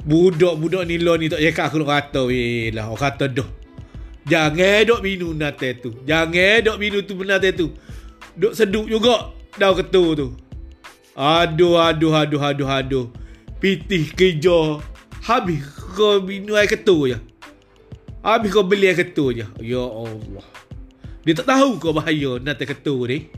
Budak-budak ni lo ni tak cakap aku nak kata weh lah. orang kata dah. Jangan dok minum nate tu. Jangan dok minum tu nate tu. Dok seduk juga dah ketu tu. Aduh aduh aduh aduh aduh. Pitih kerja. Habis kau minum air ketu je. Habis kau beli air ketu je. Ya Allah. Dia tak tahu kau bahaya nate ketu ni.